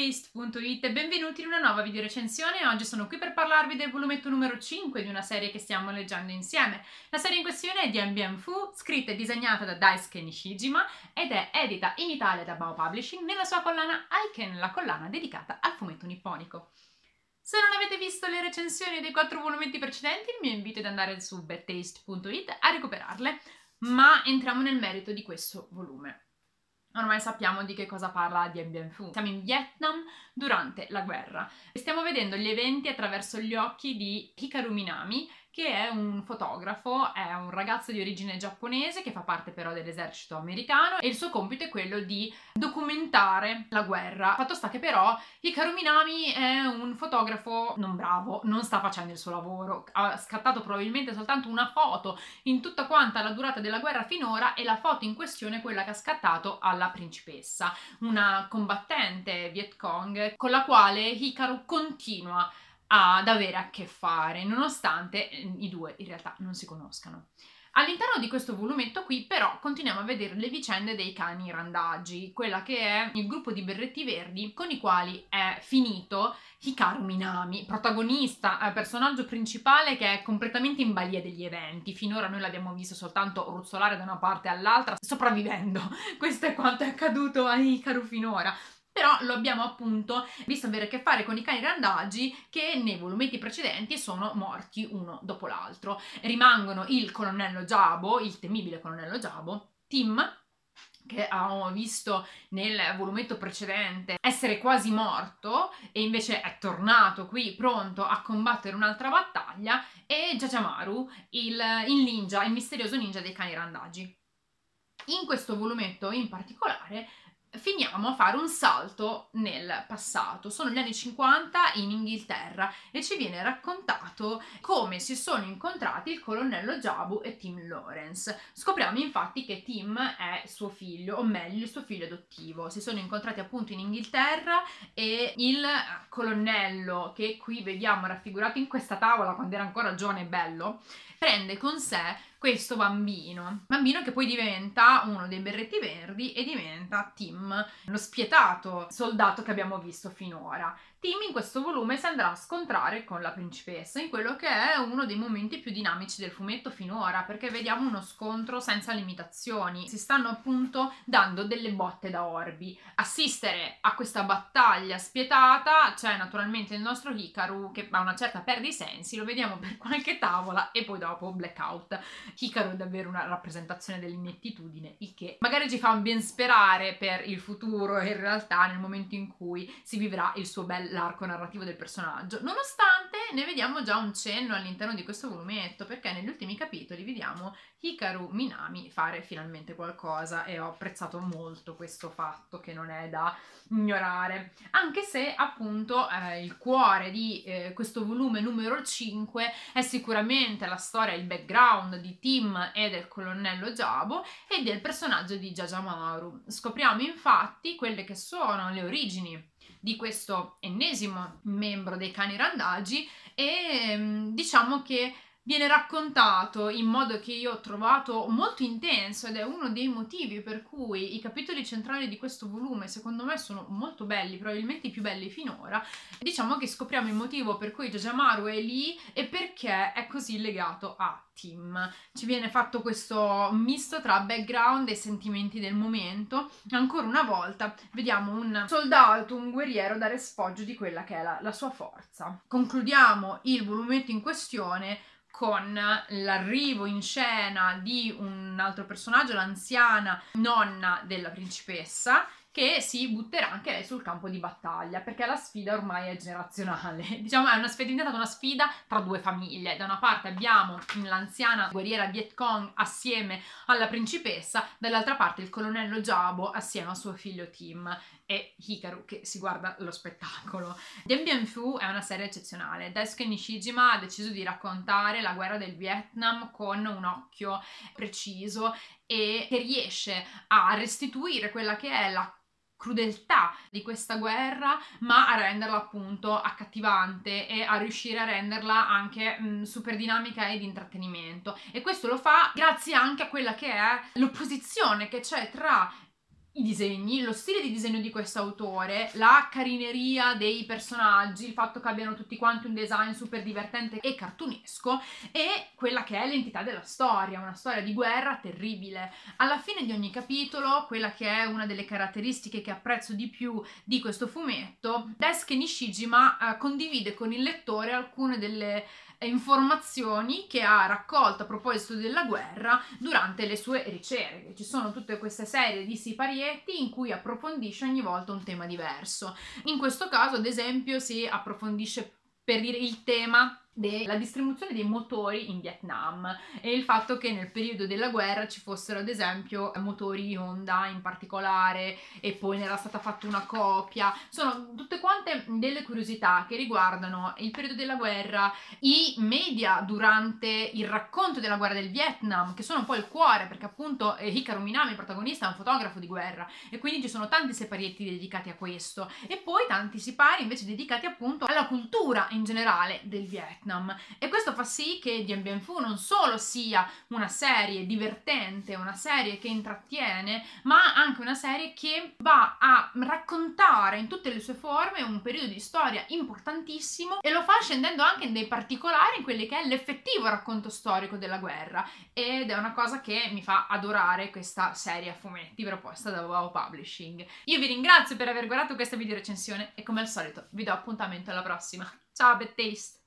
badtaste.it e benvenuti in una nuova video recensione. Oggi sono qui per parlarvi del volumetto numero 5 di una serie che stiamo leggendo insieme. La serie in questione è di Ambien Fu, scritta e disegnata da Daisuke Nishijima ed è edita in Italia da Bao Publishing nella sua collana Aiken, la collana dedicata al fumetto nipponico. Se non avete visto le recensioni dei quattro volumetti precedenti, il mio invito è ad andare su badtaste.it a recuperarle, ma entriamo nel merito di questo volume. Ormai sappiamo di che cosa parla Dien Bien Phu. Siamo in Vietnam durante la guerra e stiamo vedendo gli eventi attraverso gli occhi di Hikaru Minami, che è un fotografo, è un ragazzo di origine giapponese che fa parte però dell'esercito americano e il suo compito è quello di documentare la guerra. Fatto sta che però Hikaru Minami è un fotografo non bravo, non sta facendo il suo lavoro, ha scattato probabilmente soltanto una foto in tutta quanta la durata della guerra finora e la foto in questione è quella che ha scattato alla principessa, una combattente Viet Cong con la quale Hikaru continua ad avere a che fare, nonostante eh, i due in realtà non si conoscano. All'interno di questo volumetto qui però continuiamo a vedere le vicende dei cani randaggi, quella che è il gruppo di berretti verdi con i quali è finito Hikaru Minami, protagonista, eh, personaggio principale che è completamente in balia degli eventi. Finora noi l'abbiamo visto soltanto ruzzolare da una parte all'altra, sopravvivendo. Questo è quanto è accaduto a Hikaru finora però lo abbiamo appunto visto avere a che fare con i cani randaggi che nei volumetti precedenti sono morti uno dopo l'altro. Rimangono il colonnello Giabo, il temibile colonnello Giabo, Tim, che avevamo visto nel volumetto precedente essere quasi morto e invece è tornato qui pronto a combattere un'altra battaglia e Jajamaru, il, il ninja, il misterioso ninja dei cani randaggi. In questo volumetto in particolare finiamo a fare un salto nel passato. Sono gli anni 50 in Inghilterra e ci viene raccontato come si sono incontrati il colonnello Jabu e Tim Lawrence. Scopriamo infatti che Tim è suo figlio, o meglio, il suo figlio adottivo. Si sono incontrati appunto in Inghilterra e il colonnello che qui vediamo raffigurato in questa tavola quando era ancora giovane e bello, prende con sé questo bambino. Bambino che poi diventa uno dei berretti verdi e diventa Tim, lo spietato soldato che abbiamo visto finora. Tim in questo volume si andrà a scontrare con la principessa in quello che è uno dei momenti più dinamici del fumetto finora, perché vediamo uno scontro senza limitazioni. Si stanno appunto dando delle botte da orbi. Assistere a questa battaglia spietata c'è naturalmente il nostro Hikaru che ha una certa perde i sensi, lo vediamo per qualche tavola e poi dopo blackout. Hikaru è davvero una rappresentazione dell'inettitudine, il che magari ci fa ben sperare per il futuro e in realtà nel momento in cui si vivrà il suo bel l'arco narrativo del personaggio, nonostante ne vediamo già un cenno all'interno di questo volumetto, perché negli ultimi capitoli vediamo Hikaru Minami fare finalmente qualcosa e ho apprezzato molto questo fatto che non è da ignorare, anche se appunto eh, il cuore di eh, questo volume numero 5 è sicuramente la storia, il background di Tim e del colonnello Jabo e del personaggio di Jajamaru. Scopriamo infatti quelle che sono le origini di questo ennesimo membro dei cani randagi e mm, diciamo che viene raccontato in modo che io ho trovato molto intenso ed è uno dei motivi per cui i capitoli centrali di questo volume secondo me sono molto belli, probabilmente i più belli finora. Diciamo che scopriamo il motivo per cui Jajamaru è lì e perché è così legato a Tim. Ci viene fatto questo misto tra background e sentimenti del momento. Ancora una volta vediamo un soldato, un guerriero dare sfoggio di quella che è la, la sua forza. Concludiamo il volumetto in questione con l'arrivo in scena di un altro personaggio, l'anziana nonna della principessa, che si butterà anche lei sul campo di battaglia perché la sfida ormai è generazionale. Diciamo è una sfida, è diventata una sfida tra due famiglie. Da una parte abbiamo l'anziana guerriera Viet Cong assieme alla principessa, dall'altra parte il colonnello Jabo assieme a suo figlio Tim e Hikaru che si guarda lo spettacolo. Bien Phu è una serie eccezionale. Daisuke Nishijima ha deciso di raccontare la guerra del Vietnam con un occhio preciso e che riesce a restituire quella che è la crudeltà di questa guerra, ma a renderla appunto accattivante e a riuscire a renderla anche mh, super dinamica e di intrattenimento. E questo lo fa grazie anche a quella che è l'opposizione che c'è tra i disegni, lo stile di disegno di questo autore, la carineria dei personaggi, il fatto che abbiano tutti quanti un design super divertente e cartunesco e quella che è l'entità della storia, una storia di guerra terribile. Alla fine di ogni capitolo, quella che è una delle caratteristiche che apprezzo di più di questo fumetto, Daisuke Nishijima eh, condivide con il lettore alcune delle informazioni che ha raccolto a proposito della guerra durante le sue ricerche. Ci sono tutte queste serie di siparietti in cui approfondisce ogni volta un tema diverso. In questo caso, ad esempio, si approfondisce per dire il tema della distribuzione dei motori in Vietnam e il fatto che nel periodo della guerra ci fossero ad esempio motori Honda in particolare e poi ne era stata fatta una copia. Sono tutte quante delle curiosità che riguardano il periodo della guerra i media durante il racconto della guerra del Vietnam che sono un po' il cuore perché appunto eh, Hikaru Minami il protagonista è un fotografo di guerra e quindi ci sono tanti separietti dedicati a questo e poi tanti sipari invece dedicati appunto alla cultura in generale del Vietnam Vietnam e questo fa sì che Dien Bien Phu non solo sia una serie divertente, una serie che intrattiene, ma anche una serie che va a raccontare in tutte le sue forme un periodo di storia importantissimo e lo fa scendendo anche in dei particolari in quelli che è l'effettivo racconto storico della guerra ed è una cosa che mi fa adorare questa serie a fumetti proposta da Wow Publishing. Io vi ringrazio per aver guardato questa video recensione e come al solito vi do appuntamento alla prossima. Ciao, Bad Taste!